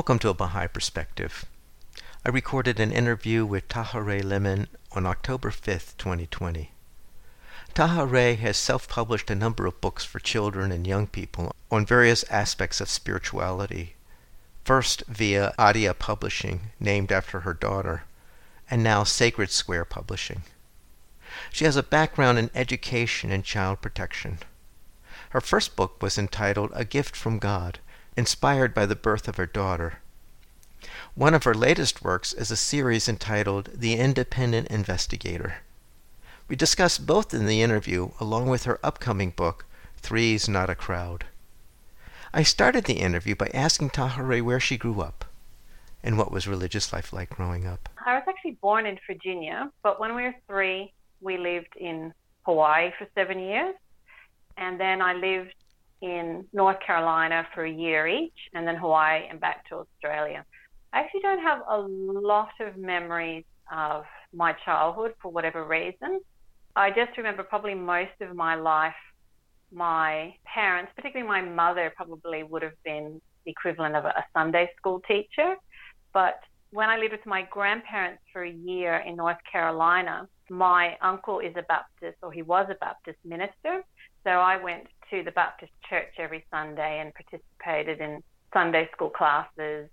Welcome to A Baha'i Perspective. I recorded an interview with Tahirih Lemon on October 5th, 2020. Tahirih has self published a number of books for children and young people on various aspects of spirituality. First via Adia Publishing, named after her daughter, and now Sacred Square Publishing. She has a background in education and child protection. Her first book was entitled A Gift from God inspired by the birth of her daughter. One of her latest works is a series entitled The Independent Investigator. We discuss both in the interview, along with her upcoming book, Three's Not a Crowd. I started the interview by asking Tahirih where she grew up and what was religious life like growing up. I was actually born in Virginia, but when we were three, we lived in Hawaii for seven years. And then I lived in North Carolina for a year each, and then Hawaii and back to Australia. I actually don't have a lot of memories of my childhood for whatever reason. I just remember probably most of my life, my parents, particularly my mother, probably would have been the equivalent of a Sunday school teacher. But when I lived with my grandparents for a year in North Carolina, my uncle is a Baptist, or he was a Baptist minister. So I went to the Baptist church every Sunday and participated in Sunday school classes.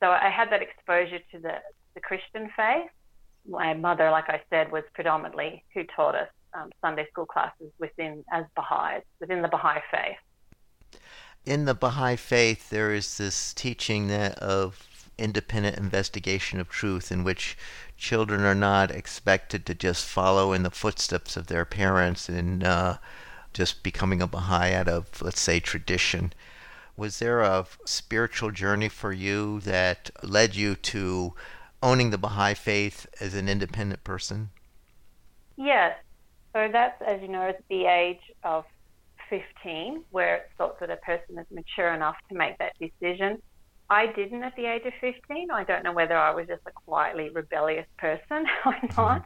So I had that exposure to the, the Christian faith. My mother, like I said, was predominantly who taught us um, Sunday school classes within as Baha'is, within the Baha'i faith. In the Baha'i faith, there is this teaching that of independent investigation of truth in which children are not expected to just follow in the footsteps of their parents and uh, just becoming a Baha'i out of, let's say, tradition. Was there a spiritual journey for you that led you to owning the Baha'i faith as an independent person? Yes. So that's, as you know, at the age of 15, where it's thought that a person is mature enough to make that decision. I didn't at the age of 15. I don't know whether I was just a quietly rebellious person or not. Mm-hmm.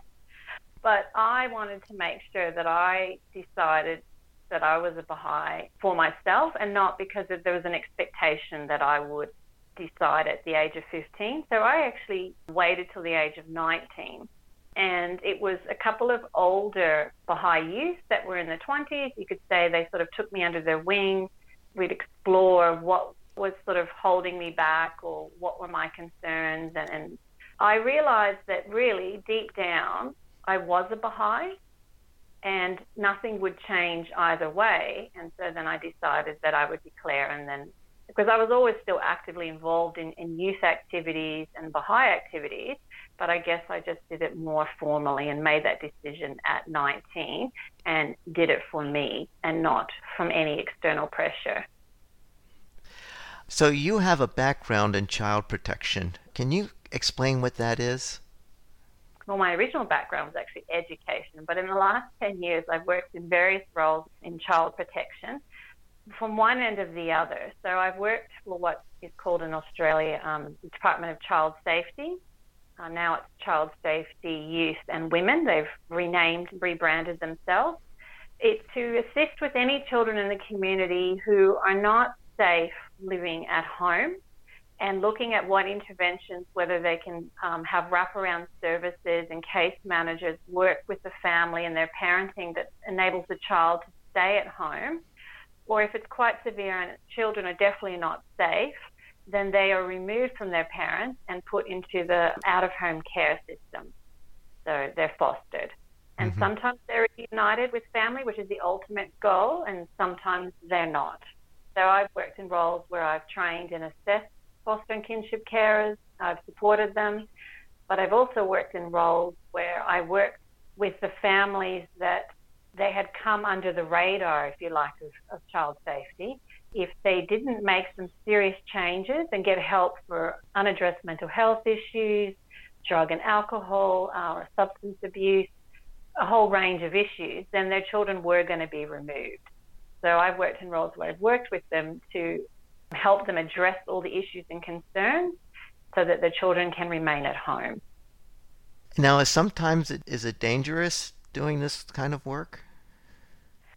But I wanted to make sure that I decided that I was a Baha'i for myself and not because there was an expectation that I would decide at the age of 15. So I actually waited till the age of 19. And it was a couple of older Baha'i youth that were in their 20s. You could say they sort of took me under their wing. We'd explore what was sort of holding me back or what were my concerns. And, and I realized that really deep down, I was a Baha'i and nothing would change either way. And so then I decided that I would declare, and then because I was always still actively involved in, in youth activities and Baha'i activities, but I guess I just did it more formally and made that decision at 19 and did it for me and not from any external pressure. So you have a background in child protection. Can you explain what that is? Well, my original background was actually education, but in the last 10 years, I've worked in various roles in child protection from one end of the other. So I've worked for what is called in Australia um, the Department of Child Safety. Uh, now it's Child Safety Youth and Women. They've renamed, rebranded themselves. It's to assist with any children in the community who are not safe living at home and looking at what interventions, whether they can um, have wraparound services and case managers work with the family and their parenting that enables the child to stay at home, or if it's quite severe and children are definitely not safe, then they are removed from their parents and put into the out of home care system. So they're fostered. And mm-hmm. sometimes they're reunited with family, which is the ultimate goal, and sometimes they're not. So I've worked in roles where I've trained and assessed foster and kinship carers. I've supported them, but I've also worked in roles where I worked with the families that they had come under the radar, if you like, of, of child safety. if they didn't make some serious changes and get help for unaddressed mental health issues, drug and alcohol, uh, or substance abuse, a whole range of issues, then their children were going to be removed. So I've worked in roles where I've worked with them to help them address all the issues and concerns so that the children can remain at home. Now, sometimes it, is it dangerous doing this kind of work?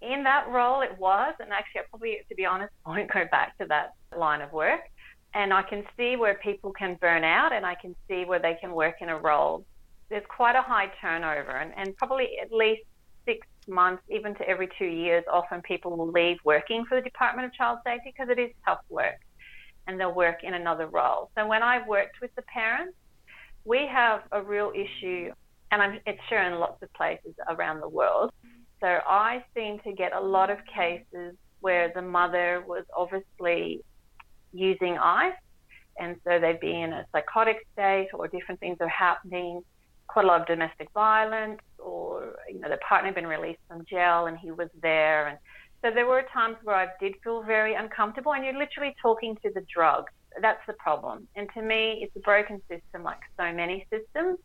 In that role, it was, and actually, I probably, to be honest, won't go back to that line of work. And I can see where people can burn out, and I can see where they can work in a role. There's quite a high turnover, and, and probably at least six months, even to every two years, often people will leave working for the Department of Child Safety because it is tough work and they'll work in another role. So when I've worked with the parents, we have a real issue, and I'm, it's sure in lots of places around the world. So I seem to get a lot of cases where the mother was obviously using ice, and so they'd be in a psychotic state, or different things are happening. Quite a lot of domestic violence, or you know, the partner had been released from jail and he was there, and so there were times where I did feel very uncomfortable, and you're literally talking to the drug. That's the problem. And to me, it's a broken system, like so many systems.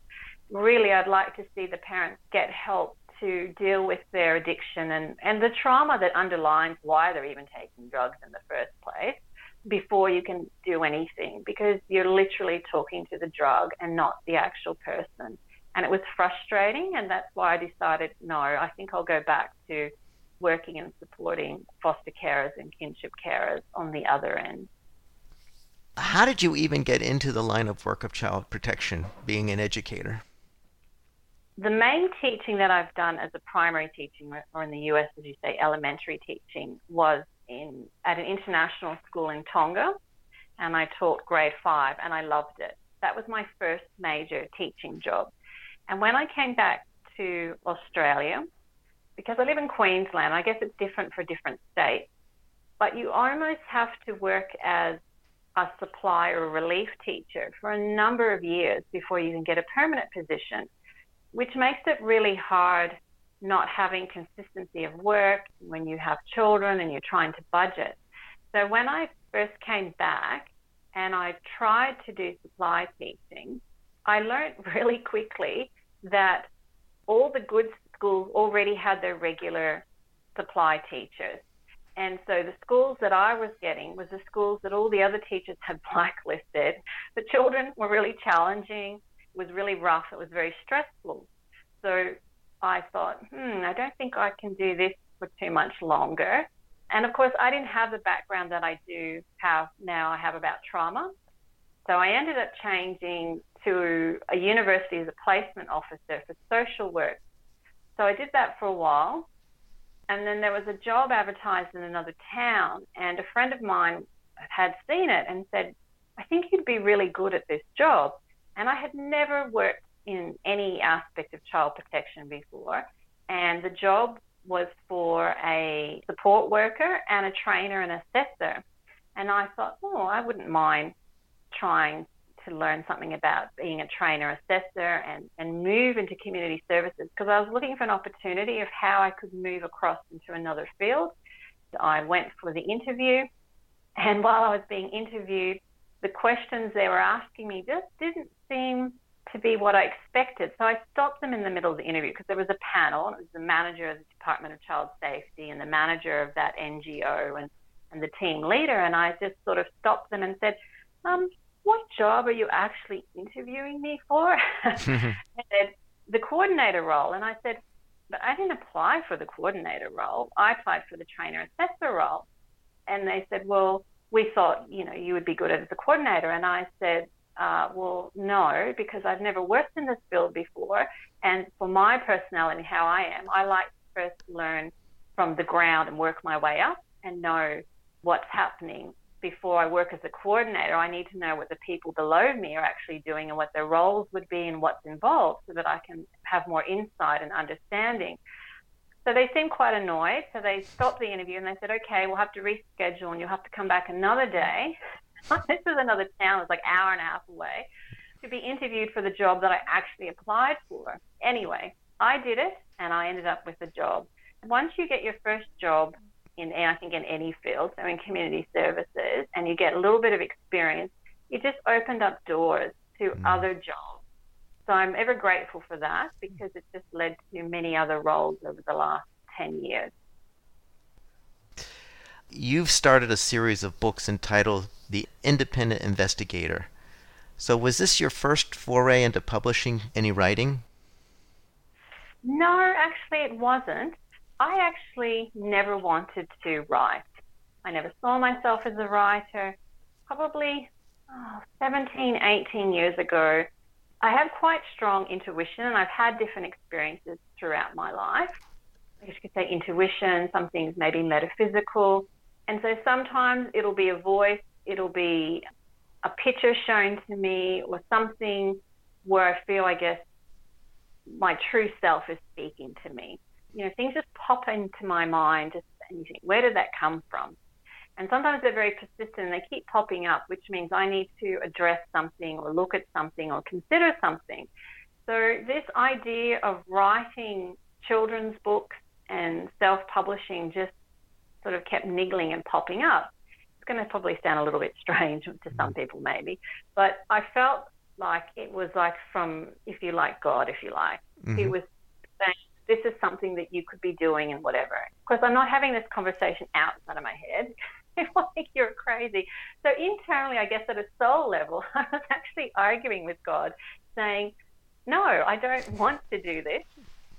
Really, I'd like to see the parents get help to deal with their addiction and, and the trauma that underlines why they're even taking drugs in the first place before you can do anything because you're literally talking to the drug and not the actual person. And it was frustrating, and that's why I decided no, I think I'll go back to working and supporting foster carers and kinship carers on the other end. How did you even get into the line of work of child protection, being an educator? The main teaching that I've done as a primary teaching, or in the US, as you say, elementary teaching, was in at an international school in Tonga, and I taught grade five, and I loved it. That was my first major teaching job. And when I came back to Australia, because I live in Queensland, I guess it's different for different states, but you almost have to work as a supply or relief teacher for a number of years before you can get a permanent position, which makes it really hard not having consistency of work when you have children and you're trying to budget. So when I first came back and I tried to do supply teaching, I learned really quickly that all the good schools already had their regular supply teachers. And so the schools that I was getting was the schools that all the other teachers had blacklisted. The children were really challenging. It was really rough. It was very stressful. So I thought, hmm, I don't think I can do this for too much longer. And of course, I didn't have the background that I do have now. I have about trauma. So I ended up changing to a university as a placement officer for social work so I did that for a while. And then there was a job advertised in another town, and a friend of mine had seen it and said, I think you'd be really good at this job. And I had never worked in any aspect of child protection before. And the job was for a support worker and a trainer and assessor. And I thought, oh, I wouldn't mind trying to learn something about being a trainer assessor and, and move into community services because I was looking for an opportunity of how I could move across into another field. So I went for the interview, and while I was being interviewed, the questions they were asking me just didn't seem to be what I expected. So I stopped them in the middle of the interview because there was a panel, it was the manager of the Department of Child Safety and the manager of that NGO and, and the team leader. And I just sort of stopped them and said, um, what job are you actually interviewing me for? and the coordinator role. And I said, but I didn't apply for the coordinator role. I applied for the trainer assessor role. And they said, well, we thought, you know, you would be good as a coordinator. And I said, uh, well, no, because I've never worked in this field before. And for my personality, how I am, I like to first learn from the ground and work my way up and know what's happening before I work as a coordinator, I need to know what the people below me are actually doing and what their roles would be and what's involved so that I can have more insight and understanding. So they seemed quite annoyed. So they stopped the interview and they said, okay, we'll have to reschedule and you'll have to come back another day. this is another town, it's like an hour and a half away, to be interviewed for the job that I actually applied for. Anyway, I did it and I ended up with the job. Once you get your first job, in I think in any field, so in community services, and you get a little bit of experience, it just opened up doors to mm. other jobs. So I'm ever grateful for that because it just led to many other roles over the last 10 years. You've started a series of books entitled The Independent Investigator. So, was this your first foray into publishing any writing? No, actually, it wasn't. I actually never wanted to write. I never saw myself as a writer. Probably oh, 17, 18 years ago, I have quite strong intuition and I've had different experiences throughout my life. I guess you could say intuition, some things maybe metaphysical. And so sometimes it'll be a voice, it'll be a picture shown to me or something where I feel, I guess, my true self is speaking to me. You know, things just pop into my mind just, and you think, where did that come from? And sometimes they're very persistent and they keep popping up, which means I need to address something or look at something or consider something. So, this idea of writing children's books and self publishing just sort of kept niggling and popping up. It's going to probably sound a little bit strange to some mm-hmm. people, maybe, but I felt like it was like from, if you like, God, if you like. Mm-hmm. He was saying, this is something that you could be doing and whatever. Of course, I'm not having this conversation outside of my head. like you're crazy. So internally, I guess at a soul level, I was actually arguing with God, saying, no, I don't want to do this.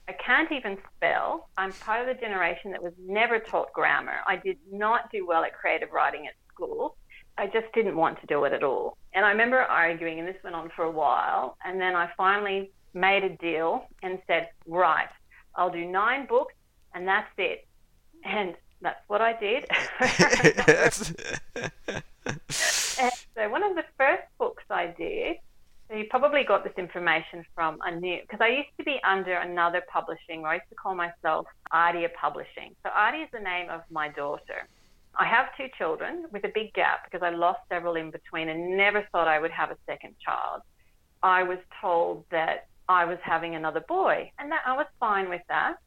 I can't even spell. I'm part of the generation that was never taught grammar. I did not do well at creative writing at school. I just didn't want to do it at all. And I remember arguing, and this went on for a while. And then I finally made a deal and said, right, I'll do nine books, and that's it. And that's what I did. so one of the first books I did so you probably got this information from a new, because I used to be under another publishing, I used to call myself Adia Publishing. So Adia is the name of my daughter. I have two children with a big gap because I lost several in between and never thought I would have a second child. I was told that I was having another boy, and that I was fine with that.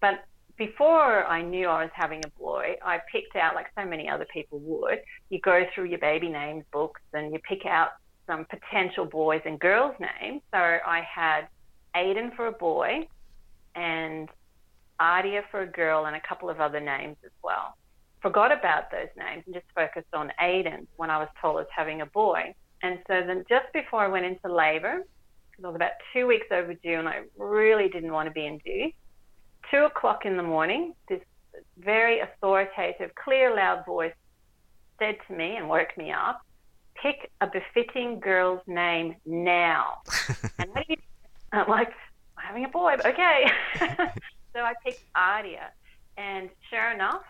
But before I knew I was having a boy, I picked out, like so many other people would, you go through your baby names books and you pick out some potential boys and girls names. So I had Aiden for a boy and Adia for a girl and a couple of other names as well. Forgot about those names and just focused on Aiden when I was told I was having a boy. And so then just before I went into labour, because I was about two weeks overdue and I really didn't want to be induced, two o'clock in the morning, this very authoritative, clear, loud voice said to me and woke me up, pick a befitting girl's name now. and what do you, I'm like, I'm having a boy, okay. so I picked Adia. And sure enough,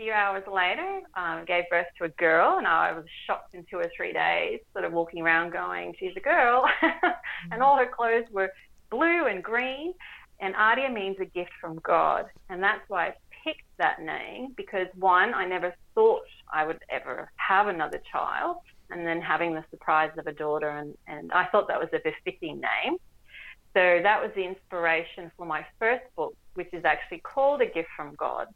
few hours later, um, gave birth to a girl, and I was shocked in two or three days, sort of walking around going, she's a girl. and all her clothes were blue and green. And Adia means a gift from God. And that's why I picked that name because one, I never thought I would ever have another child and then having the surprise of a daughter. And, and I thought that was a befitting name. So that was the inspiration for my first book, which is actually called A Gift from God.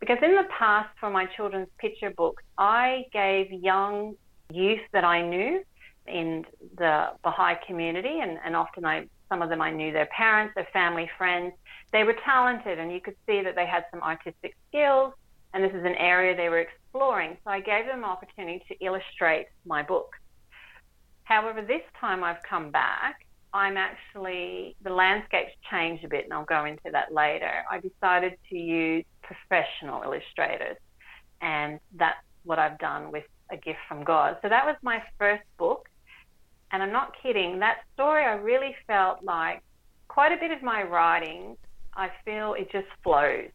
Because in the past, for my children's picture books, I gave young youth that I knew in the Baha'i community, and, and often I, some of them I knew their parents, their family, friends. They were talented, and you could see that they had some artistic skills, and this is an area they were exploring. So I gave them an opportunity to illustrate my book. However, this time I've come back, I'm actually, the landscape's changed a bit, and I'll go into that later. I decided to use professional illustrators, and that's what I've done with A Gift from God. So that was my first book, and I'm not kidding. That story, I really felt like quite a bit of my writing, I feel it just flows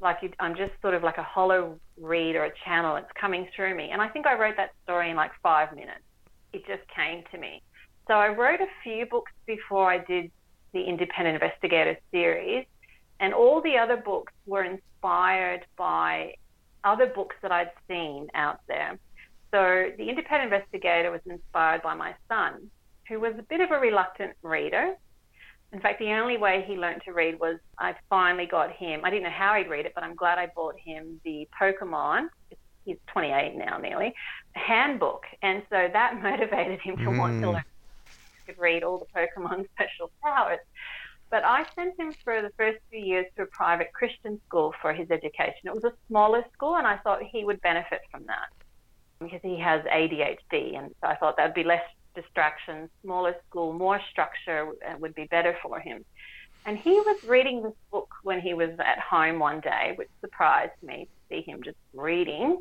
like you, I'm just sort of like a hollow reed or a channel. It's coming through me. And I think I wrote that story in like five minutes. It just came to me. So I wrote a few books before I did the Independent Investigator series. And all the other books were inspired by other books that I'd seen out there. So the Independent Investigator was inspired by my son, who was a bit of a reluctant reader. In fact, the only way he learned to read was I finally got him. I didn't know how he'd read it, but I'm glad I bought him the Pokemon. He's 28 now, nearly handbook, and so that motivated him to mm. want to mm. learn. Could read all the Pokemon special powers. But I sent him for the first few years to a private Christian school for his education. It was a smaller school, and I thought he would benefit from that because he has ADHD, and so I thought that would be less distractions, smaller school, more structure uh, would be better for him. And he was reading this book when he was at home one day, which surprised me to see him just reading.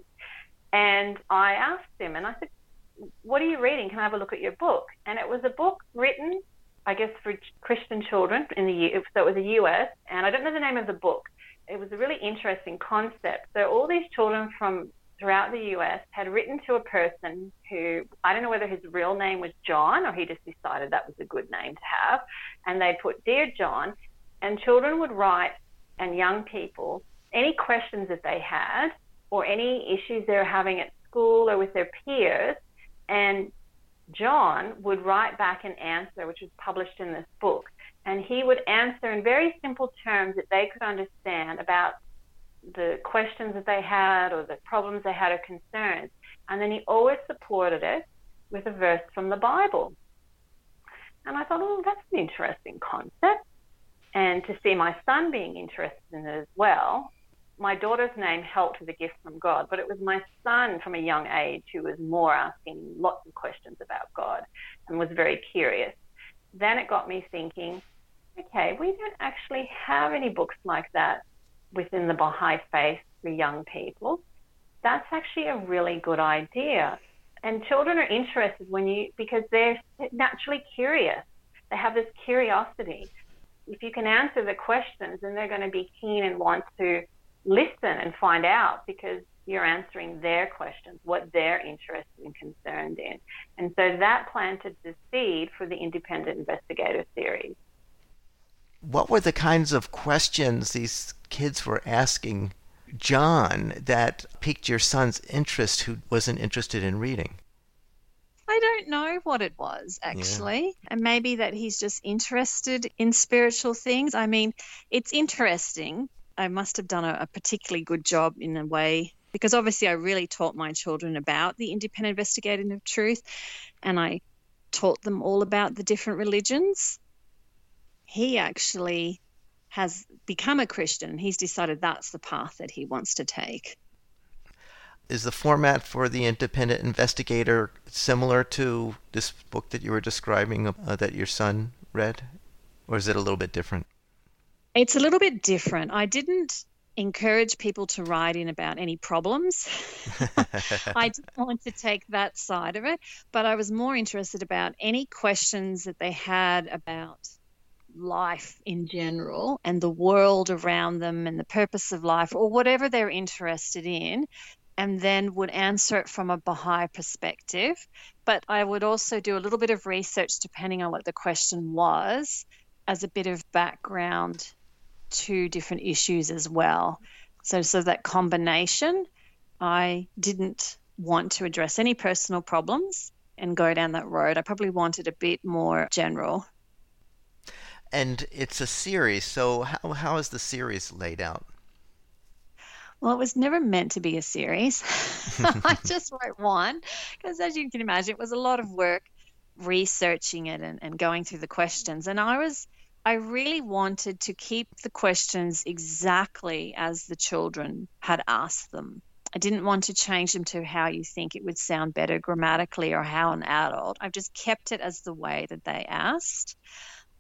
And I asked him, and I said, What are you reading? Can I have a look at your book? And it was a book written, I guess, for Christian children in the U. so it was the US, and I don't know the name of the book. It was a really interesting concept. So all these children from throughout the US had written to a person who I don't know whether his real name was John or he just decided that was a good name to have. And they put, Dear John, and children would write, and young people, any questions that they had or any issues they were having at school or with their peers. And John would write back an answer, which was published in this book. And he would answer in very simple terms that they could understand about the questions that they had or the problems they had or concerns. And then he always supported it with a verse from the Bible. And I thought, oh, that's an interesting concept. And to see my son being interested in it as well, my daughter's name helped with a gift from God, but it was my son from a young age who was more asking lots of questions about God and was very curious. Then it got me thinking, okay, we don't actually have any books like that within the Baha'i faith for young people, that's actually a really good idea. And children are interested when you, because they're naturally curious. They have this curiosity. If you can answer the questions, then they're going to be keen and want to listen and find out because you're answering their questions, what they're interested and concerned in. And so that planted the seed for the independent investigator series what were the kinds of questions these kids were asking John that piqued your son's interest who wasn't interested in reading? I don't know what it was actually. Yeah. And maybe that he's just interested in spiritual things. I mean, it's interesting. I must have done a, a particularly good job in a way because obviously I really taught my children about the independent investigating of truth and I taught them all about the different religions he actually has become a Christian. He's decided that's the path that he wants to take. Is the format for the independent investigator similar to this book that you were describing uh, that your son read? Or is it a little bit different? It's a little bit different. I didn't encourage people to write in about any problems. I didn't want to take that side of it, but I was more interested about any questions that they had about life in general and the world around them and the purpose of life or whatever they're interested in and then would answer it from a Baha'i perspective. But I would also do a little bit of research depending on what the question was as a bit of background to different issues as well. So, so that combination, I didn't want to address any personal problems and go down that road. I probably wanted a bit more general and it's a series. So how how is the series laid out? Well, it was never meant to be a series. I just wrote one because, as you can imagine, it was a lot of work researching it and, and going through the questions. And I was, I really wanted to keep the questions exactly as the children had asked them. I didn't want to change them to how you think it would sound better grammatically or how an adult. I've just kept it as the way that they asked.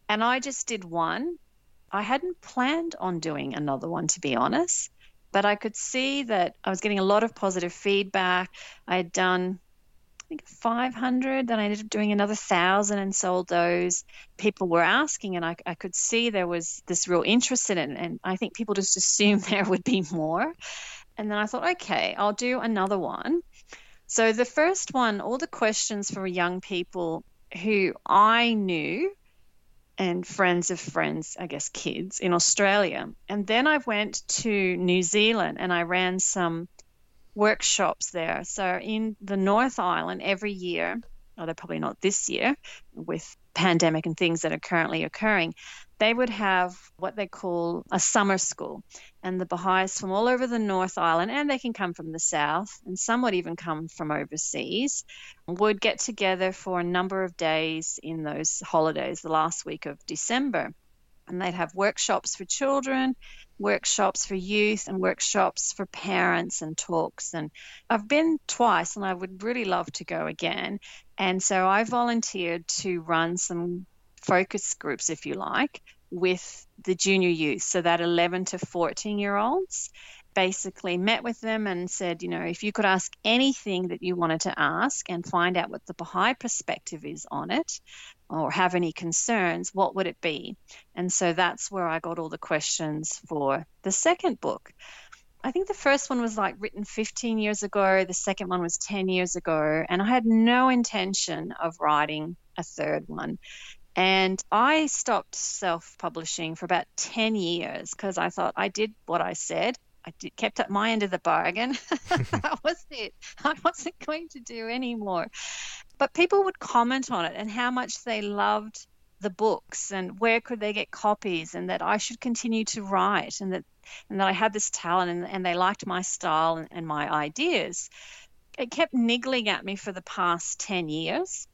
And I just did one. I hadn't planned on doing another one, to be honest, but I could see that I was getting a lot of positive feedback. I had done, think, 500, then I ended up doing another 1,000 and sold those. People were asking, and I, I could see there was this real interest in it. And I think people just assumed there would be more. And then I thought, okay, I'll do another one. So the first one, all the questions for young people who I knew and friends of friends, I guess kids in Australia. And then I went to New Zealand and I ran some workshops there. So in the North Island every year, oh, although probably not this year with pandemic and things that are currently occurring, they would have what they call a summer school. And the Baha'is from all over the North Island, and they can come from the South, and some would even come from overseas, would get together for a number of days in those holidays, the last week of December. And they'd have workshops for children, workshops for youth, and workshops for parents and talks. And I've been twice, and I would really love to go again. And so I volunteered to run some focus groups, if you like, with the junior youth, so that 11 to 14 year olds. Basically, met with them and said, you know, if you could ask anything that you wanted to ask and find out what the Baha'i perspective is on it or have any concerns, what would it be? And so that's where I got all the questions for the second book. I think the first one was like written 15 years ago, the second one was 10 years ago, and I had no intention of writing a third one. And I stopped self publishing for about 10 years because I thought I did what I said. I did, kept up my end of the bargain. that was it. I wasn't going to do any more. But people would comment on it and how much they loved the books and where could they get copies and that I should continue to write and that and that I had this talent and, and they liked my style and, and my ideas. It kept niggling at me for the past 10 years.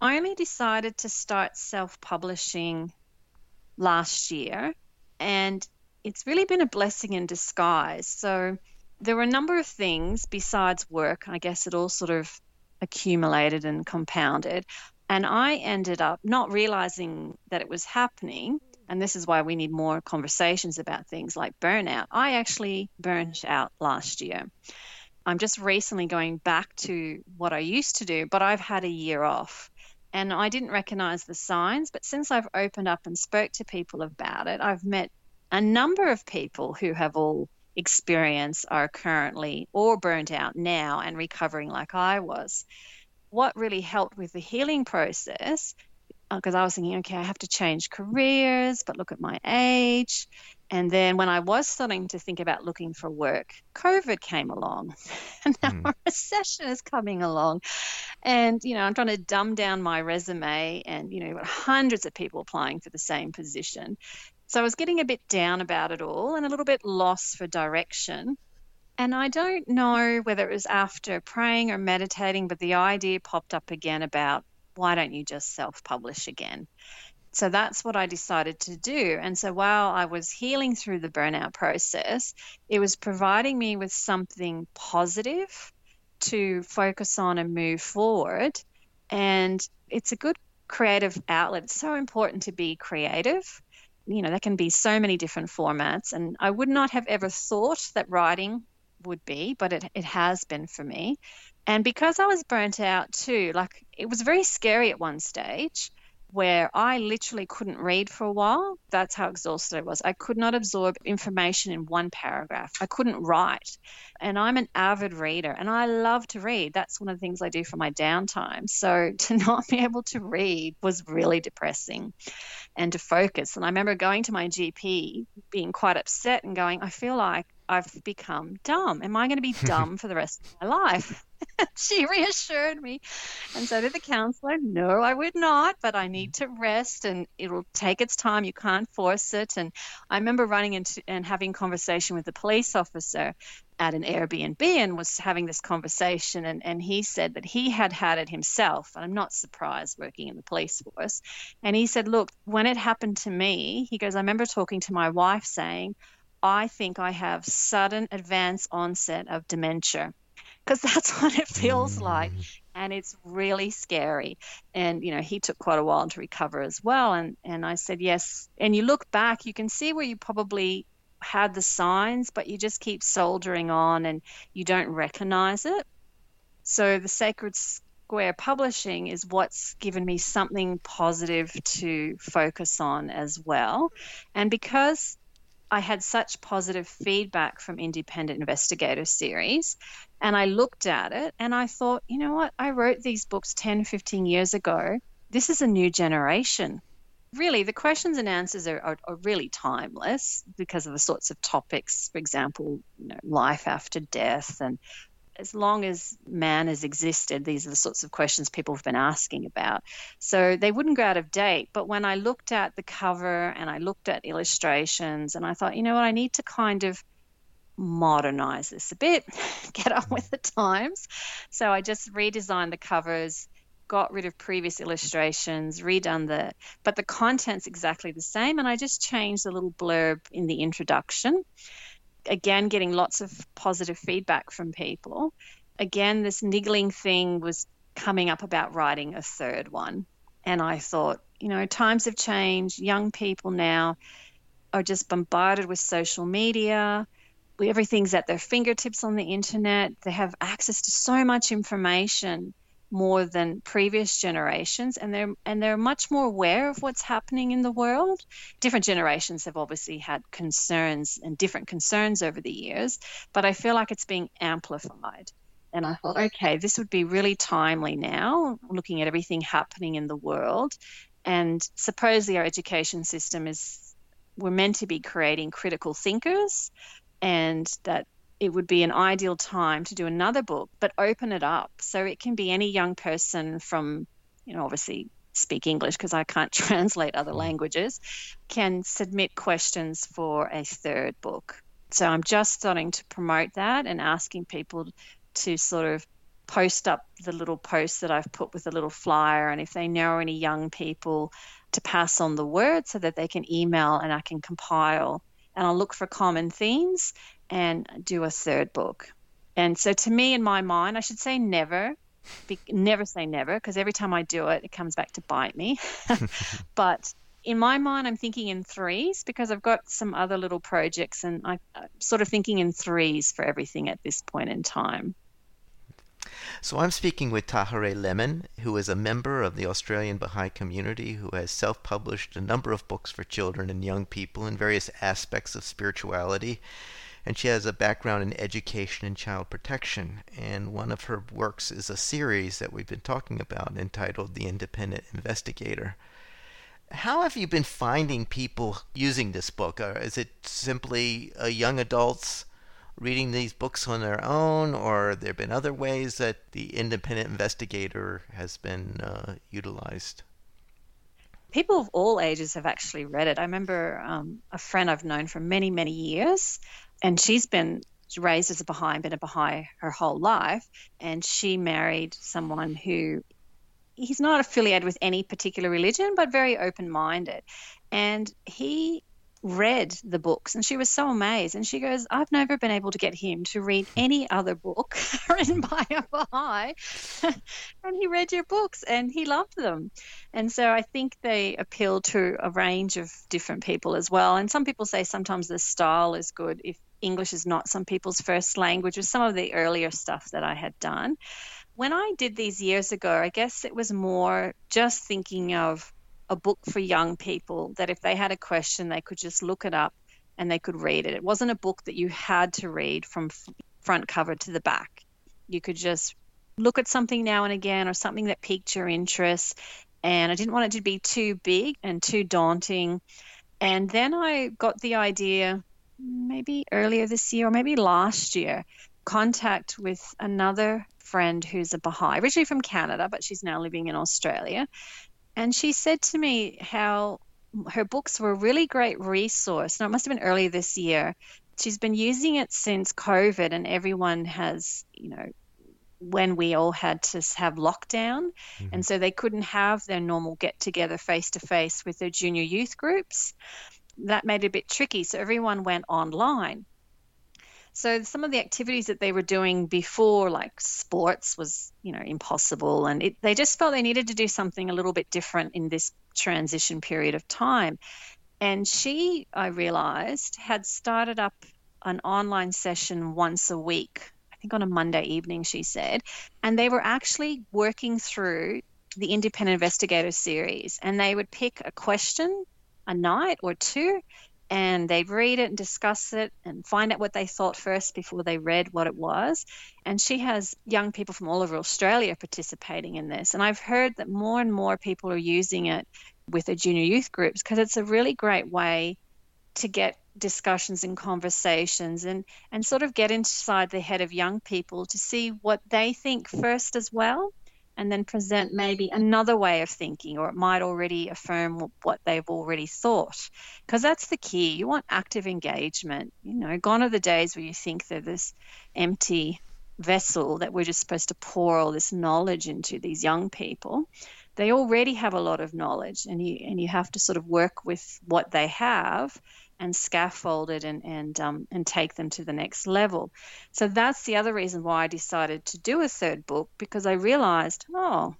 I only decided to start self publishing last year, and it's really been a blessing in disguise. So, there were a number of things besides work. I guess it all sort of accumulated and compounded. And I ended up not realizing that it was happening. And this is why we need more conversations about things like burnout. I actually burnt out last year. I'm just recently going back to what I used to do, but I've had a year off and I didn't recognize the signs. But since I've opened up and spoke to people about it, I've met a number of people who have all experienced, are currently or burnt out now and recovering like I was. What really helped with the healing process, because uh, I was thinking, okay, I have to change careers, but look at my age. And then when I was starting to think about looking for work, COVID came along. And now mm. a recession is coming along. And, you know, I'm trying to dumb down my resume and, you know, hundreds of people applying for the same position. So I was getting a bit down about it all and a little bit lost for direction. And I don't know whether it was after praying or meditating, but the idea popped up again about why don't you just self publish again? So that's what I decided to do. And so while I was healing through the burnout process, it was providing me with something positive to focus on and move forward. And it's a good creative outlet. It's so important to be creative. You know, that can be so many different formats. And I would not have ever thought that writing would be, but it, it has been for me. And because I was burnt out too, like it was very scary at one stage where I literally couldn't read for a while. That's how exhausted I was. I could not absorb information in one paragraph. I couldn't write. And I'm an avid reader and I love to read. That's one of the things I do for my downtime. So to not be able to read was really depressing and to focus. And I remember going to my GP being quite upset and going, I feel like I've become dumb. Am I going to be dumb for the rest of my life? she reassured me. And so did the counselor. No, I would not, but I need to rest and it'll take its time. You can't force it. And I remember running into and having conversation with the police officer at an Airbnb and was having this conversation. And, and he said that he had had it himself. And I'm not surprised working in the police force. And he said, Look, when it happened to me, he goes, I remember talking to my wife saying, I think I have sudden advanced onset of dementia because that's what it feels like mm. and it's really scary. And you know he took quite a while to recover as well and and I said yes. And you look back you can see where you probably had the signs but you just keep soldiering on and you don't recognize it. So the sacred square publishing is what's given me something positive to focus on as well. And because I had such positive feedback from Independent Investigator series. And I looked at it and I thought, you know what? I wrote these books 10, 15 years ago. This is a new generation. Really, the questions and answers are, are, are really timeless because of the sorts of topics, for example, you know, life after death and as long as man has existed, these are the sorts of questions people have been asking about. So they wouldn't go out of date. But when I looked at the cover and I looked at illustrations, and I thought, you know what, I need to kind of modernize this a bit, get on with the times. So I just redesigned the covers, got rid of previous illustrations, redone the, but the content's exactly the same. And I just changed a little blurb in the introduction again getting lots of positive feedback from people. Again, this niggling thing was coming up about writing a third one. And I thought, you know, times have changed. Young people now are just bombarded with social media. Everything's at their fingertips on the internet. They have access to so much information more than previous generations and they're and they're much more aware of what's happening in the world. Different generations have obviously had concerns and different concerns over the years but i feel like it's being amplified. And i thought okay this would be really timely now looking at everything happening in the world. And supposedly our education system is we're meant to be creating critical thinkers and that it would be an ideal time to do another book, but open it up so it can be any young person from, you know, obviously speak English because I can't translate other mm. languages, can submit questions for a third book. So I'm just starting to promote that and asking people to sort of post up the little posts that I've put with a little flyer. And if they know any young people, to pass on the word so that they can email and I can compile. And I'll look for common themes and do a third book. And so, to me, in my mind, I should say never, be, never say never, because every time I do it, it comes back to bite me. but in my mind, I'm thinking in threes because I've got some other little projects, and I, I'm sort of thinking in threes for everything at this point in time. So I'm speaking with Tahirih Lemon, who is a member of the Australian Baha'i community who has self published a number of books for children and young people in various aspects of spirituality and she has a background in education and child protection. And one of her works is a series that we've been talking about entitled The Independent Investigator. How have you been finding people using this book? Or is it simply uh, young adults reading these books on their own, or there been other ways that the independent investigator has been uh, utilized? People of all ages have actually read it. I remember um, a friend I've known for many, many years and she's been raised as a Baha'i, been a Baha'i her whole life, and she married someone who he's not affiliated with any particular religion, but very open minded. And he read the books and she was so amazed. And she goes i've never been able to get him to read any other book written by a baha'i and he read your books and he loved them. And so i think they appeal to a range of different people as well. And some people say sometimes the style is good if English is not some people's first language, was some of the earlier stuff that I had done. When I did these years ago, I guess it was more just thinking of a book for young people that if they had a question, they could just look it up and they could read it. It wasn't a book that you had to read from front cover to the back. You could just look at something now and again or something that piqued your interest. And I didn't want it to be too big and too daunting. And then I got the idea maybe earlier this year or maybe last year, contact with another friend who's a Baha'i, originally from Canada, but she's now living in Australia. And she said to me how her books were a really great resource. Now, it must have been earlier this year. She's been using it since COVID, and everyone has, you know, when we all had to have lockdown. Mm-hmm. And so they couldn't have their normal get together face to face with their junior youth groups that made it a bit tricky. So everyone went online. So some of the activities that they were doing before, like sports, was you know impossible, and it, they just felt they needed to do something a little bit different in this transition period of time. And she, I realized, had started up an online session once a week. I think on a Monday evening, she said, and they were actually working through the Independent Investigator series, and they would pick a question a night or two and they'd read it and discuss it and find out what they thought first before they read what it was. And she has young people from all over Australia participating in this. And I've heard that more and more people are using it with their junior youth groups because it's a really great way to get discussions and conversations and and sort of get inside the head of young people to see what they think first as well and then present maybe another way of thinking, or it might already affirm what they've already thought. Because that's the key. You want active engagement. You know, gone are the days where you think they're this empty vessel that we're just supposed to pour all this knowledge into these young people. They already have a lot of knowledge, and you and you have to sort of work with what they have and scaffold it and and um, and take them to the next level. So that's the other reason why I decided to do a third book because I realized, oh,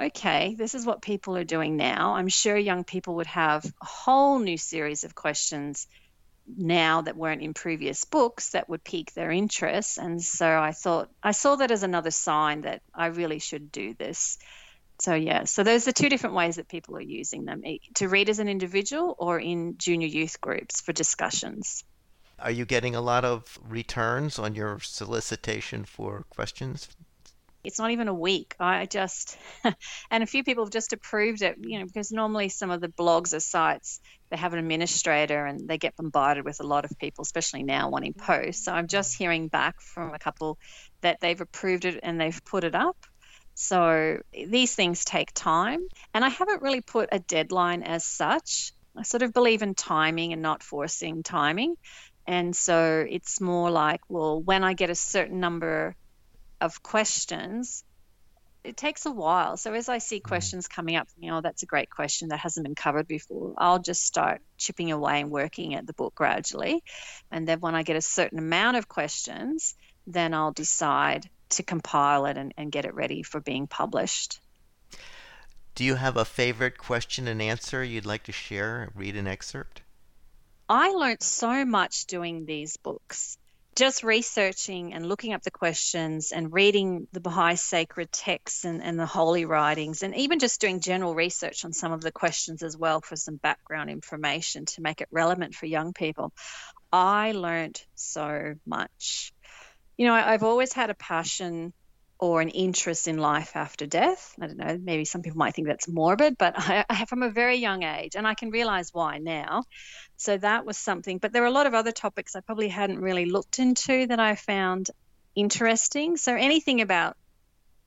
okay, this is what people are doing now. I'm sure young people would have a whole new series of questions now that weren't in previous books that would pique their interest. And so I thought I saw that as another sign that I really should do this so yeah. So those are two different ways that people are using them to read as an individual or in junior youth groups for discussions. Are you getting a lot of returns on your solicitation for questions? It's not even a week. I just and a few people have just approved it you know because normally some of the blogs or sites they have an administrator and they get bombarded with a lot of people especially now wanting posts. So i'm just hearing back from a couple that they've approved it and they've put it up so these things take time. And I haven't really put a deadline as such. I sort of believe in timing and not forcing timing. And so it's more like, well, when I get a certain number of questions, it takes a while. So as I see mm-hmm. questions coming up, you know, that's a great question that hasn't been covered before. I'll just start chipping away and working at the book gradually. And then when I get a certain amount of questions, then I'll decide to compile it and, and get it ready for being published. Do you have a favorite question and answer you'd like to share? Read an excerpt? I learned so much doing these books. Just researching and looking up the questions and reading the Baha'i sacred texts and, and the holy writings, and even just doing general research on some of the questions as well for some background information to make it relevant for young people. I learned so much you know, I, have always had a passion or an interest in life after death. I don't know, maybe some people might think that's morbid, but I, I, from a very young age, and I can realize why now. So that was something. But there are a lot of other topics I probably hadn't really looked into that I found interesting. So anything about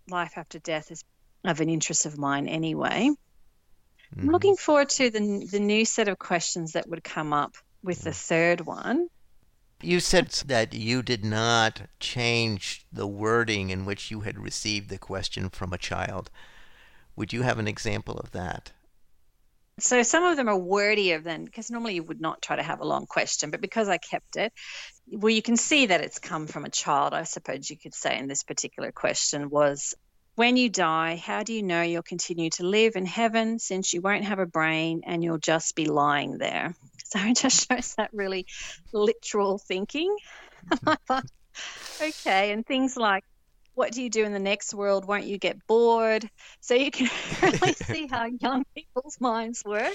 life after death is of an interest of mine anyway. Mm-hmm. I'm looking forward to the the new set of questions that would come up with the third one. You said that you did not change the wording in which you had received the question from a child. Would you have an example of that? So some of them are wordier than because normally you would not try to have a long question, but because I kept it, well, you can see that it's come from a child. I suppose you could say in this particular question was, when you die, how do you know you'll continue to live in heaven since you won't have a brain and you'll just be lying there? So it just shows that really literal thinking. I thought, okay, and things like, what do you do in the next world? Won't you get bored? So you can really see how young people's minds work.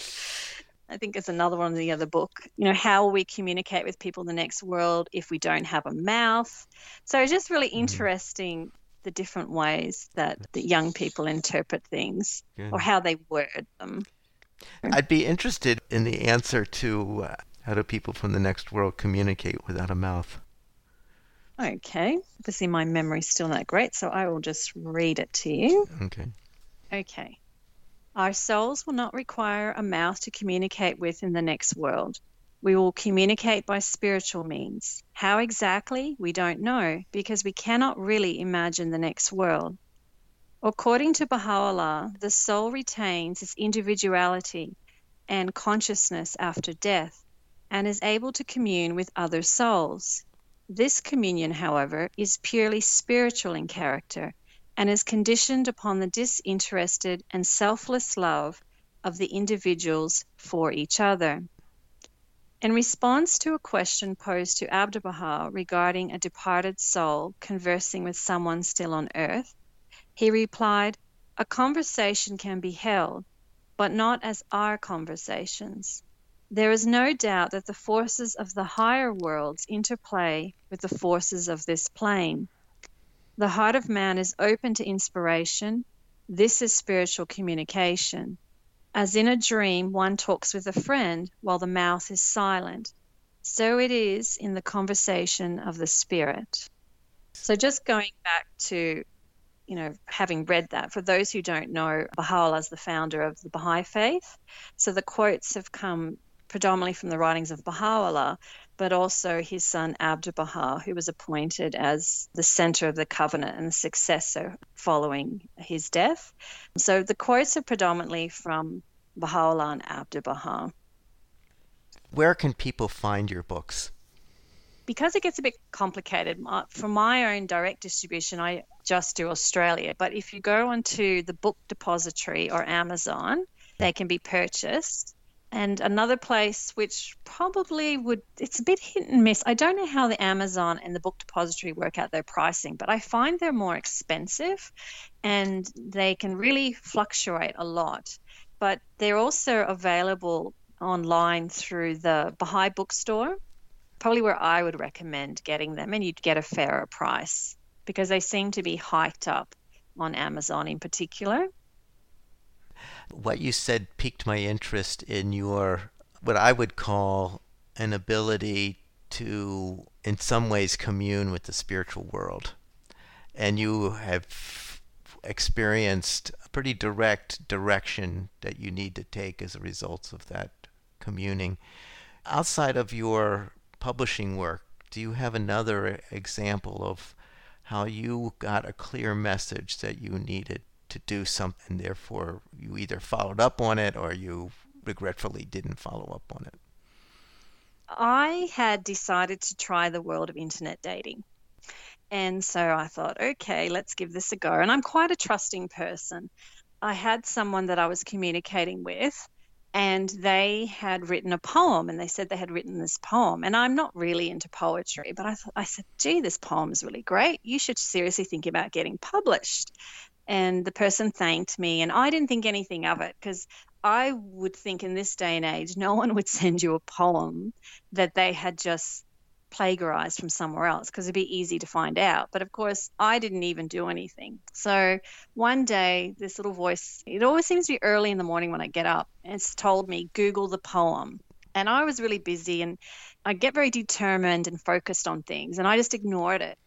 I think it's another one in the other book. You know, how will we communicate with people in the next world if we don't have a mouth? So it's just really mm-hmm. interesting the different ways that the young people interpret things Good. or how they word them. I'd be interested in the answer to uh, how do people from the next world communicate without a mouth? Okay. Obviously, my memory's still not great, so I will just read it to you. Okay. Okay. Our souls will not require a mouth to communicate with in the next world. We will communicate by spiritual means. How exactly, we don't know, because we cannot really imagine the next world. According to Baha'u'llah, the soul retains its individuality and consciousness after death and is able to commune with other souls. This communion, however, is purely spiritual in character and is conditioned upon the disinterested and selfless love of the individuals for each other. In response to a question posed to Abdu'l Baha regarding a departed soul conversing with someone still on earth, he replied, A conversation can be held, but not as our conversations. There is no doubt that the forces of the higher worlds interplay with the forces of this plane. The heart of man is open to inspiration. This is spiritual communication. As in a dream, one talks with a friend while the mouth is silent, so it is in the conversation of the spirit. So, just going back to, you know, having read that, for those who don't know, Baha'u'llah is the founder of the Baha'i faith. So, the quotes have come predominantly from the writings of Baha'u'llah, but also his son Abdu'l Baha, who was appointed as the center of the covenant and the successor following his death. So the quotes are predominantly from Baha'u'llah and Abdu'l Baha. Where can people find your books? Because it gets a bit complicated, for my own direct distribution, I just do Australia. But if you go onto the Book Depository or Amazon, they can be purchased. And another place which probably would it's a bit hit and miss. I don't know how the amazon and the book depository work out their pricing but i find they're more expensive and they can really fluctuate a lot. But they're also available online through the baha'i bookstore probably where i would recommend getting them and you'd get a fairer price because they seem to be hiked up on amazon in particular what you said piqued my interest in your what I would call an ability to, in some ways, commune with the spiritual world. And you have experienced a pretty direct direction that you need to take as a result of that communing. Outside of your publishing work, do you have another example of how you got a clear message that you needed to do something, therefore you either followed up on it or you regretfully didn't follow up on it? I had decided to try the world of internet dating. And so I thought, okay, let's give this a go. And I'm quite a trusting person. I had someone that I was communicating with, and they had written a poem, and they said they had written this poem. And I'm not really into poetry, but I, thought, I said, gee, this poem is really great. You should seriously think about getting published and the person thanked me and i didn't think anything of it because i would think in this day and age no one would send you a poem that they had just plagiarized from somewhere else because it'd be easy to find out but of course i didn't even do anything so one day this little voice it always seems to be early in the morning when i get up and it's told me google the poem and i was really busy and i get very determined and focused on things and i just ignored it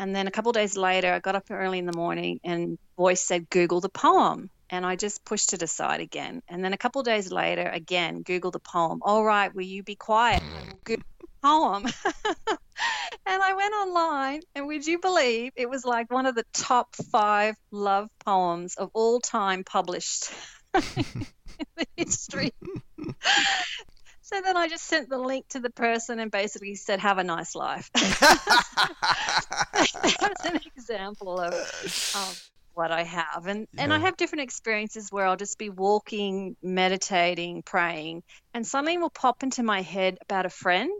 and then a couple days later, I got up early in the morning and voice said, Google the poem. And I just pushed it aside again. And then a couple days later, again, Google the poem. All right, will you be quiet? Google poem. and I went online, and would you believe it was like one of the top five love poems of all time published in the history. So then I just sent the link to the person and basically said, "Have a nice life." That's an example of, of what I have, and yeah. and I have different experiences where I'll just be walking, meditating, praying, and something will pop into my head about a friend,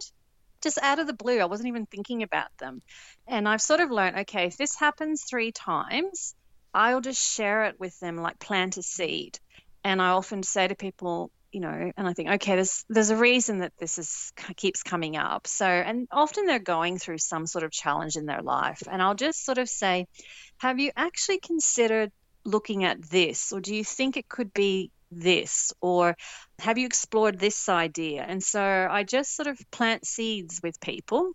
just out of the blue. I wasn't even thinking about them, and I've sort of learned, okay, if this happens three times, I'll just share it with them, like plant a seed. And I often say to people, you know, and I think, okay, there's there's a reason that this is keeps coming up. So, and often they're going through some sort of challenge in their life, and I'll just sort of say, have you actually considered looking at this, or do you think it could be this, or have you explored this idea? And so I just sort of plant seeds with people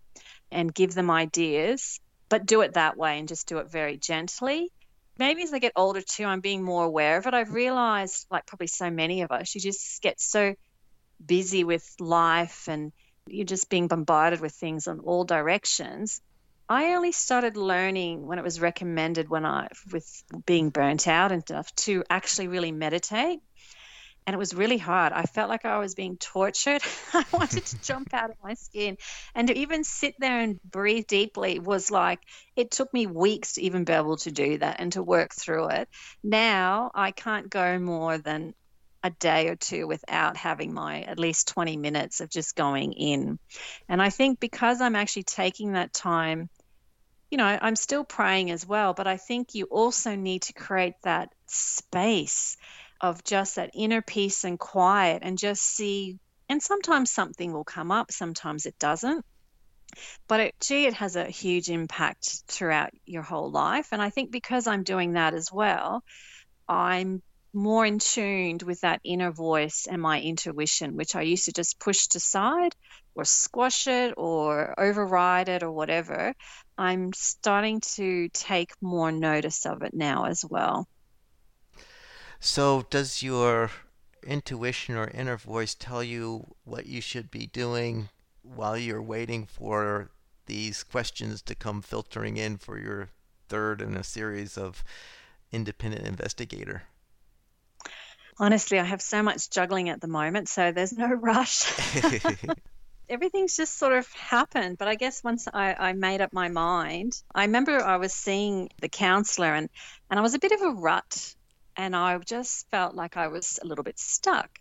and give them ideas, but do it that way and just do it very gently maybe as I get older too, I'm being more aware of it. I've realized, like probably so many of us, you just get so busy with life and you're just being bombarded with things on all directions. I only started learning when it was recommended when I, with being burnt out and stuff, to actually really meditate and it was really hard. I felt like I was being tortured. I wanted to jump out of my skin. And to even sit there and breathe deeply was like, it took me weeks to even be able to do that and to work through it. Now I can't go more than a day or two without having my at least 20 minutes of just going in. And I think because I'm actually taking that time, you know, I'm still praying as well, but I think you also need to create that space of just that inner peace and quiet and just see and sometimes something will come up sometimes it doesn't but it, gee it has a huge impact throughout your whole life and i think because i'm doing that as well i'm more in tuned with that inner voice and my intuition, which I used to just push aside or squash it or override it or whatever. I'm starting to take more notice of it now as well. So, does your intuition or inner voice tell you what you should be doing while you're waiting for these questions to come filtering in for your third in a series of independent investigator? Honestly, I have so much juggling at the moment, so there's no rush. Everything's just sort of happened. But I guess once I, I made up my mind, I remember I was seeing the counselor and, and I was a bit of a rut and I just felt like I was a little bit stuck.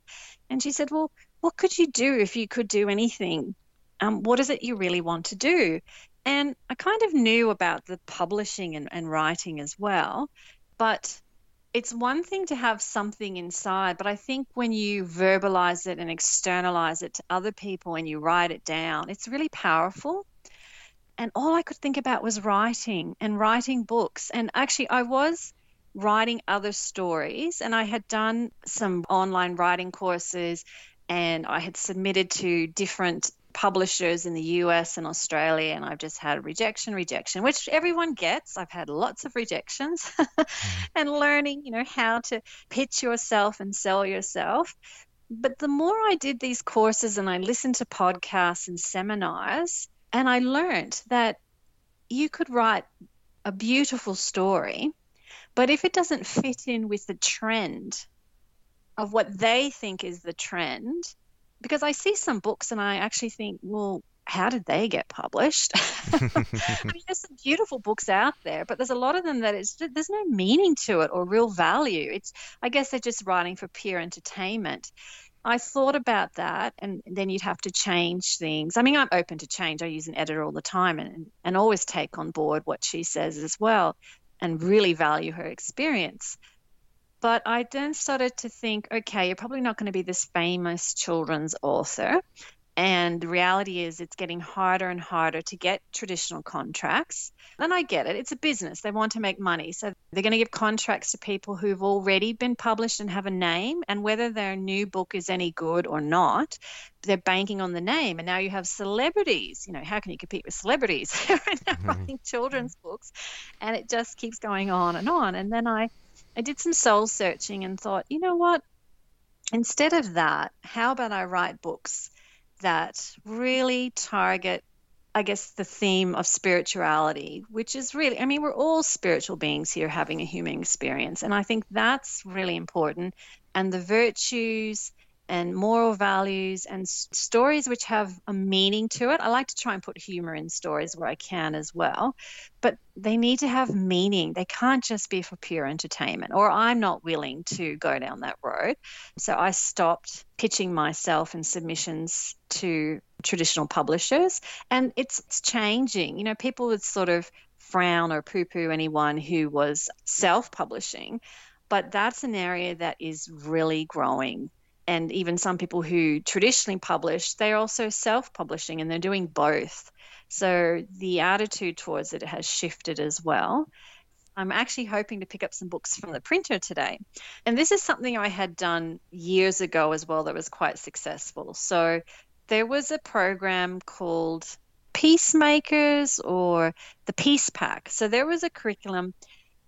And she said, Well, what could you do if you could do anything? Um, what is it you really want to do? And I kind of knew about the publishing and, and writing as well, but it's one thing to have something inside, but I think when you verbalize it and externalize it to other people and you write it down, it's really powerful. And all I could think about was writing and writing books. And actually, I was writing other stories, and I had done some online writing courses and I had submitted to different publishers in the US and Australia, and I've just had rejection, rejection, which everyone gets. I've had lots of rejections mm. and learning, you know, how to pitch yourself and sell yourself. But the more I did these courses and I listened to podcasts and seminars, and I learned that you could write a beautiful story but if it doesn't fit in with the trend of what they think is the trend, because I see some books and I actually think, well, how did they get published? I mean, there's some beautiful books out there, but there's a lot of them that it's there's no meaning to it or real value. It's I guess they're just writing for pure entertainment. I thought about that, and then you'd have to change things. I mean, I'm open to change. I use an editor all the time, and and always take on board what she says as well and really value her experience. But I then started to think, okay, you're probably not going to be this famous children's author. And the reality is, it's getting harder and harder to get traditional contracts. And I get it, it's a business. They want to make money. So they're going to give contracts to people who've already been published and have a name. And whether their new book is any good or not, they're banking on the name. And now you have celebrities. You know, how can you compete with celebrities now mm-hmm. writing children's books? And it just keeps going on and on. And then I, I did some soul searching and thought, you know what? Instead of that, how about I write books? That really target I guess the theme of spirituality, which is really, I mean, we're all spiritual beings here having a human experience. And I think that's really important. And the virtues and moral values and stories which have a meaning to it. I like to try and put humor in stories where I can as well, but they need to have meaning. They can't just be for pure entertainment, or I'm not willing to go down that road. So I stopped pitching myself and submissions to traditional publishers, and it's, it's changing. You know, people would sort of frown or poo poo anyone who was self publishing, but that's an area that is really growing and even some people who traditionally publish, they're also self publishing and they're doing both. So the attitude towards it has shifted as well. I'm actually hoping to pick up some books from the printer today. And this is something I had done years ago as well that was quite successful. So there was a program called Peacemakers or the Peace Pack. So there was a curriculum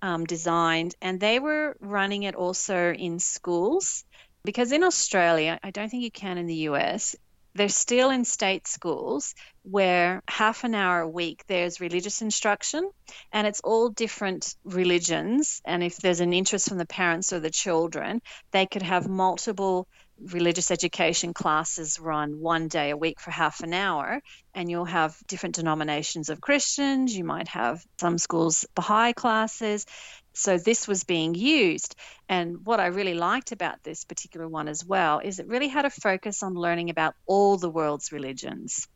um, designed, and they were running it also in schools because in Australia, I don't think you can in the US, they're still in state schools where half an hour a week there's religious instruction and it's all different religions and if there's an interest from the parents or the children they could have multiple religious education classes run one day a week for half an hour, and you'll have different denominations of Christians. You might have some schools Baha'i classes. So this was being used. And what I really liked about this particular one as well is it really had a focus on learning about all the world's religions.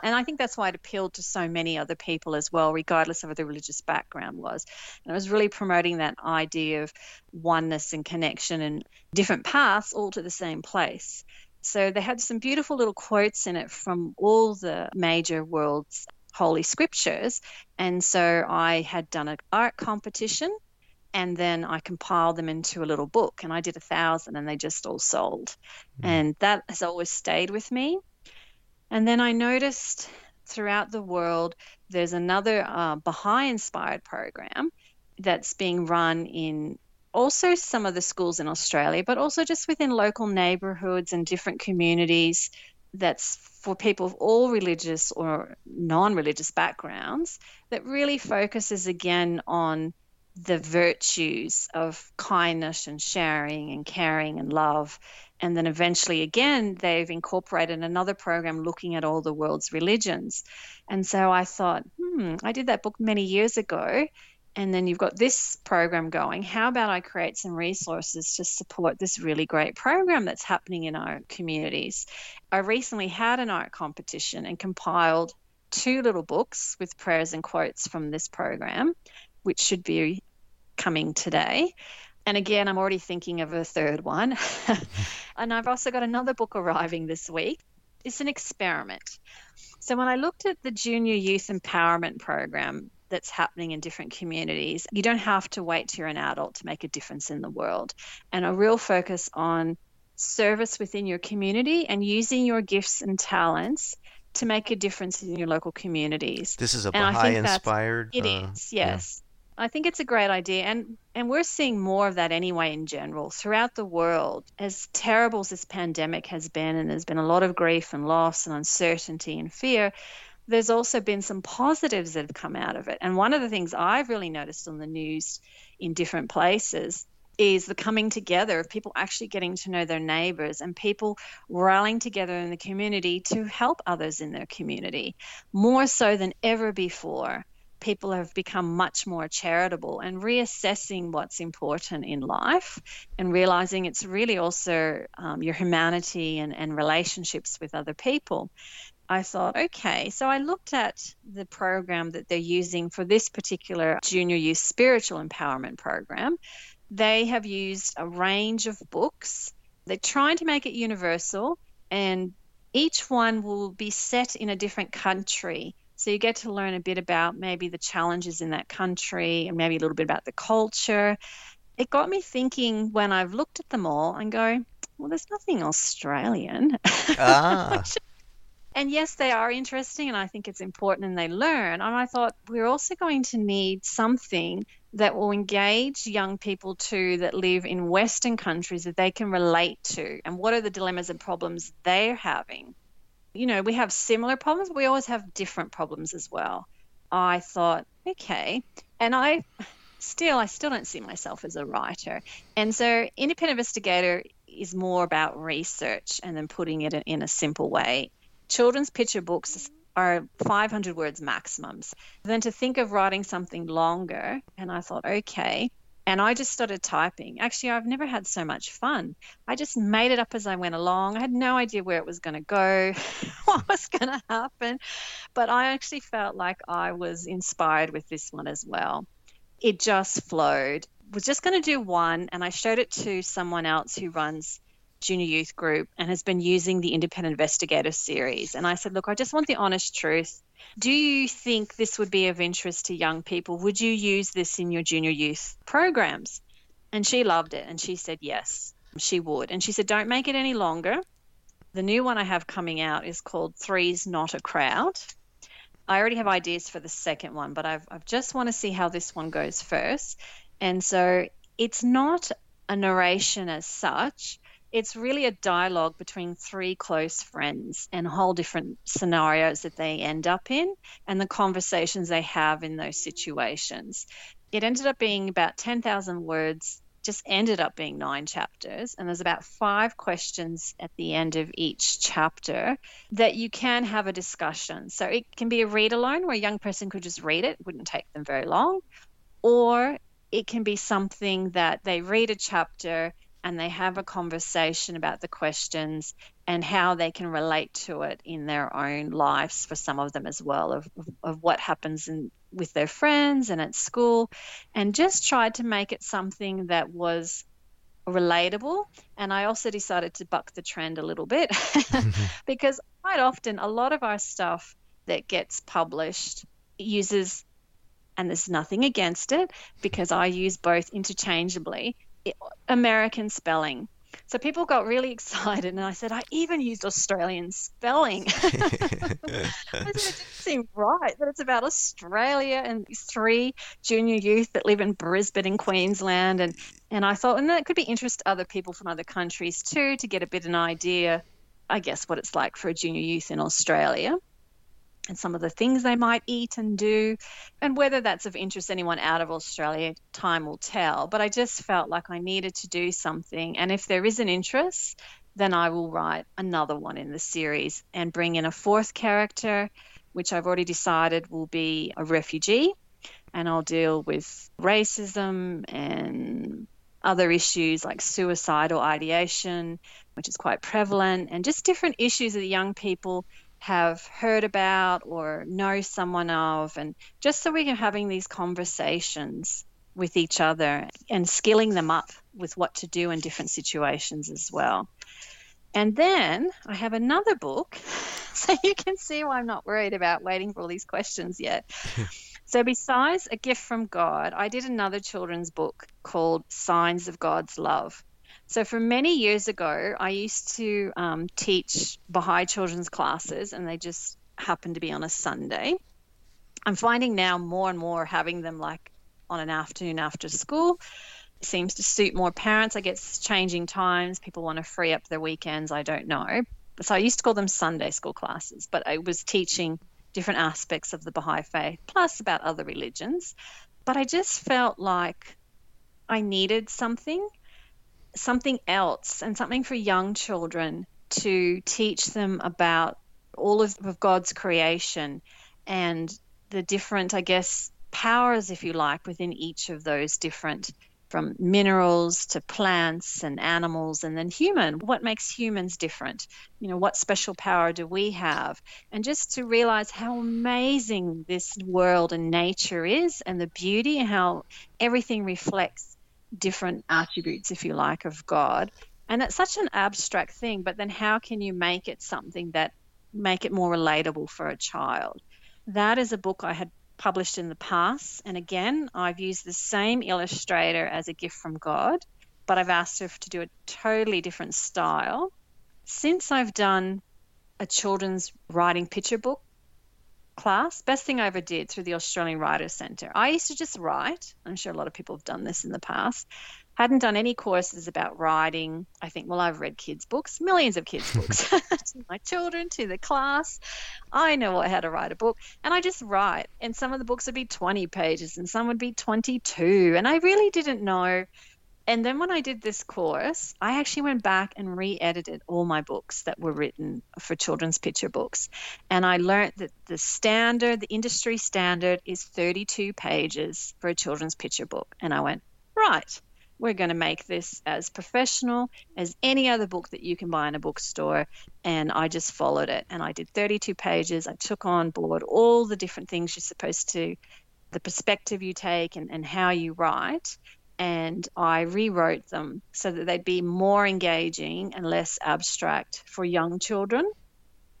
And I think that's why it appealed to so many other people as well, regardless of what their religious background was. And it was really promoting that idea of oneness and connection and different paths all to the same place. So they had some beautiful little quotes in it from all the major world's holy scriptures. And so I had done an art competition and then I compiled them into a little book and I did a thousand and they just all sold. Mm. And that has always stayed with me. And then I noticed throughout the world there's another uh, Baha'i inspired program that's being run in also some of the schools in Australia, but also just within local neighborhoods and different communities that's for people of all religious or non religious backgrounds that really focuses again on the virtues of kindness and sharing and caring and love. And then eventually, again, they've incorporated another program looking at all the world's religions. And so I thought, hmm, I did that book many years ago. And then you've got this program going. How about I create some resources to support this really great program that's happening in our communities? I recently had an art competition and compiled two little books with prayers and quotes from this program, which should be coming today. And again, I'm already thinking of a third one. and I've also got another book arriving this week. It's an experiment. So when I looked at the Junior Youth Empowerment Program that's happening in different communities, you don't have to wait till you're an adult to make a difference in the world. And a real focus on service within your community and using your gifts and talents to make a difference in your local communities. This is a Baha'i inspired. It uh, is, yes. I think it's a great idea, and and we're seeing more of that anyway in general throughout the world. As terrible as this pandemic has been, and there's been a lot of grief and loss and uncertainty and fear, there's also been some positives that have come out of it. And one of the things I've really noticed on the news in different places is the coming together of people actually getting to know their neighbors and people rallying together in the community to help others in their community more so than ever before people have become much more charitable and reassessing what's important in life and realizing it's really also um, your humanity and, and relationships with other people. I thought, okay, so I looked at the program that they're using for this particular junior youth spiritual empowerment program. They have used a range of books. They're trying to make it universal, and each one will be set in a different country so you get to learn a bit about maybe the challenges in that country and maybe a little bit about the culture. It got me thinking when I've looked at them all and go, well, there's nothing Australian. Ah. and yes, they are interesting, and I think it's important and they learn. And I thought we're also going to need something that will engage young people too that live in Western countries that they can relate to. And what are the dilemmas and problems they're having? You know, we have similar problems, but we always have different problems as well. I thought, okay. And I still, I still don't see myself as a writer. And so, independent investigator is more about research and then putting it in a simple way. Children's picture books are 500 words maximums. Then to think of writing something longer, and I thought, okay, and I just started typing. Actually, I've never had so much fun. I just made it up as I went along. I had no idea where it was going to go, what was going to happen. But I actually felt like I was inspired with this one as well. It just flowed. Was just going to do one, and I showed it to someone else who runs junior youth group and has been using the independent investigator series. And I said, Look, I just want the honest truth. Do you think this would be of interest to young people? Would you use this in your junior youth programs? And she loved it and she said yes, she would. And she said, Don't make it any longer. The new one I have coming out is called Three's Not a Crowd. I already have ideas for the second one, but I've, I just want to see how this one goes first. And so it's not a narration as such, it's really a dialogue between three close friends and whole different scenarios that they end up in and the conversations they have in those situations. It ended up being about 10,000 words, just ended up being nine chapters. And there's about five questions at the end of each chapter that you can have a discussion. So it can be a read alone where a young person could just read it, it wouldn't take them very long. Or it can be something that they read a chapter and they have a conversation about the questions and how they can relate to it in their own lives for some of them as well of, of what happens in, with their friends and at school and just tried to make it something that was relatable and i also decided to buck the trend a little bit because quite often a lot of our stuff that gets published uses and there's nothing against it because I use both interchangeably. American spelling. So people got really excited, and I said, I even used Australian spelling. It didn't seem right that it's about Australia and these three junior youth that live in Brisbane in Queensland. And, and I thought, and that could be interest other people from other countries too to get a bit of an idea, I guess, what it's like for a junior youth in Australia and some of the things they might eat and do. And whether that's of interest anyone out of Australia, time will tell. But I just felt like I needed to do something. And if there is an interest, then I will write another one in the series and bring in a fourth character, which I've already decided will be a refugee. And I'll deal with racism and other issues like suicidal ideation, which is quite prevalent, and just different issues that young people have heard about or know someone of, and just so we can having these conversations with each other and skilling them up with what to do in different situations as well. And then I have another book, so you can see why I'm not worried about waiting for all these questions yet. so, besides A Gift from God, I did another children's book called Signs of God's Love. So, for many years ago, I used to um, teach Baha'i children's classes, and they just happened to be on a Sunday. I'm finding now more and more having them like on an afternoon after school it seems to suit more parents. I guess changing times, people want to free up their weekends. I don't know. So I used to call them Sunday school classes, but I was teaching different aspects of the Baha'i faith, plus about other religions. But I just felt like I needed something something else and something for young children to teach them about all of, of God's creation and the different, I guess, powers, if you like, within each of those different from minerals to plants and animals and then human. What makes humans different? You know what special power do we have? And just to realize how amazing this world and nature is and the beauty and how everything reflects different attributes, if you like, of God. And it's such an abstract thing, but then how can you make it something that make it more relatable for a child? That is a book I had published in the past. And again, I've used the same illustrator as a gift from God, but I've asked her to do a totally different style. Since I've done a children's writing picture book class. Best thing I ever did through the Australian Writers Centre. I used to just write. I'm sure a lot of people have done this in the past. Hadn't done any courses about writing. I think, well, I've read kids' books, millions of kids' books to my children, to the class. I know how to write a book, and I just write. And some of the books would be 20 pages, and some would be 22. And I really didn't know and then when I did this course, I actually went back and re edited all my books that were written for children's picture books. And I learned that the standard, the industry standard, is 32 pages for a children's picture book. And I went, right, we're going to make this as professional as any other book that you can buy in a bookstore. And I just followed it. And I did 32 pages. I took on board all the different things you're supposed to, the perspective you take, and, and how you write and I rewrote them so that they'd be more engaging and less abstract for young children.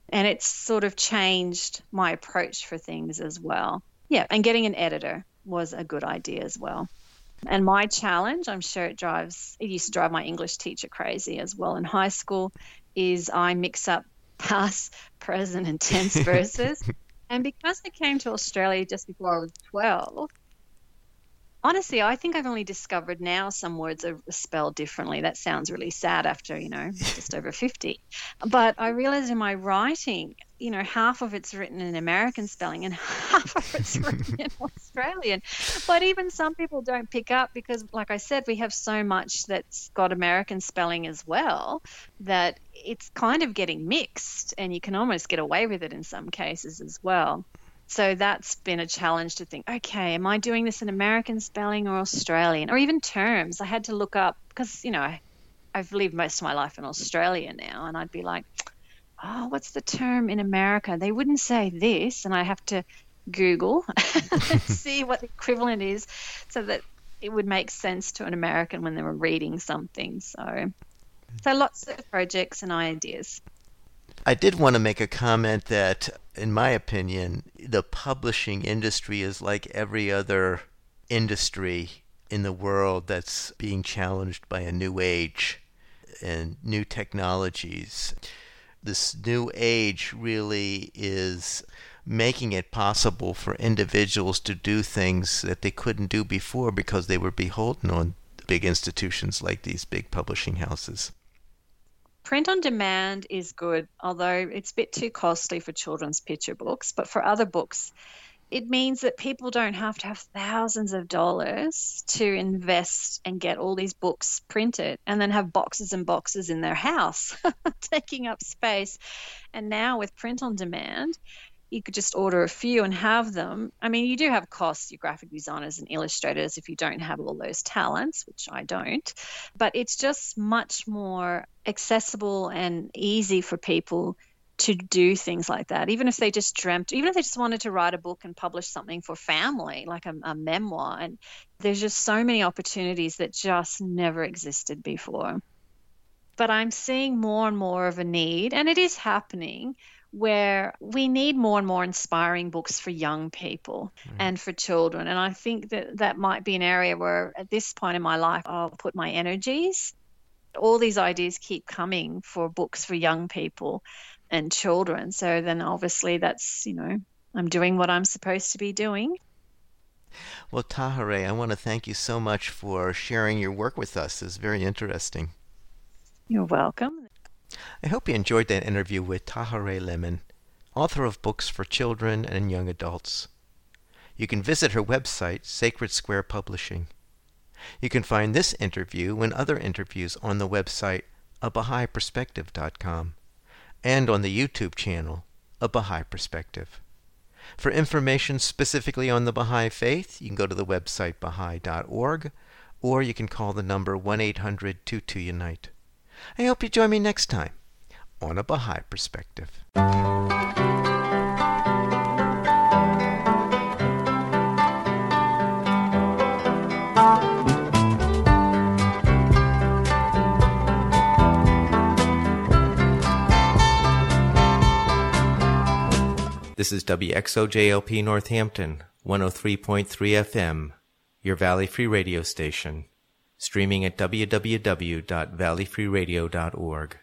And it's sort of changed my approach for things as well. Yeah, and getting an editor was a good idea as well. And my challenge, I'm sure it drives, it used to drive my English teacher crazy as well in high school, is I mix up past, present, and tense verses. and because I came to Australia just before I was 12, honestly, I think I've only discovered now some words are spelled differently. That sounds really sad after, you know, just over 50. But I realized in my writing, you know, half of it's written in American spelling and half of it's written in Australian. But even some people don't pick up because, like I said, we have so much that's got American spelling as well that it's kind of getting mixed and you can almost get away with it in some cases as well. So that's been a challenge to think, okay, am I doing this in American spelling or Australian or even terms? I had to look up because, you know, I've lived most of my life in Australia now and I'd be like, oh, what's the term in America? They wouldn't say this. And I have to Google see what the equivalent is so that it would make sense to an American when they were reading something. So, so lots of projects and ideas. I did want to make a comment that in my opinion, the publishing industry is like every other industry in the world that's being challenged by a new age and new technologies. This new age really is making it possible for individuals to do things that they couldn't do before because they were beholden on big institutions like these big publishing houses. Print on demand is good, although it's a bit too costly for children's picture books. But for other books, it means that people don't have to have thousands of dollars to invest and get all these books printed and then have boxes and boxes in their house taking up space. And now with print on demand, you could just order a few and have them. I mean, you do have costs, your graphic designers and illustrators, if you don't have all those talents, which I don't. But it's just much more accessible and easy for people to do things like that, even if they just dreamt, even if they just wanted to write a book and publish something for family, like a, a memoir. And there's just so many opportunities that just never existed before. But I'm seeing more and more of a need, and it is happening where we need more and more inspiring books for young people mm. and for children. And I think that that might be an area where, at this point in my life, I'll put my energies. All these ideas keep coming for books for young people and children. So then obviously that's, you know, I'm doing what I'm supposed to be doing. Well, Tahirih, I want to thank you so much for sharing your work with us. It's very interesting. You're welcome. I hope you enjoyed that interview with Tahirih Lemon, author of books for children and young adults. You can visit her website, Sacred Square Publishing. You can find this interview and other interviews on the website, abahaiperspective.com and on the YouTube channel, A Baha'i Perspective. For information specifically on the Baha'i Faith, you can go to the website baha'i.org or you can call the number 1 800 22 Unite. I hope you join me next time on A Baha'i Perspective. This is WXOJLP Northampton, 103.3 FM, your Valley Free radio station, streaming at www.valleyfreeradio.org.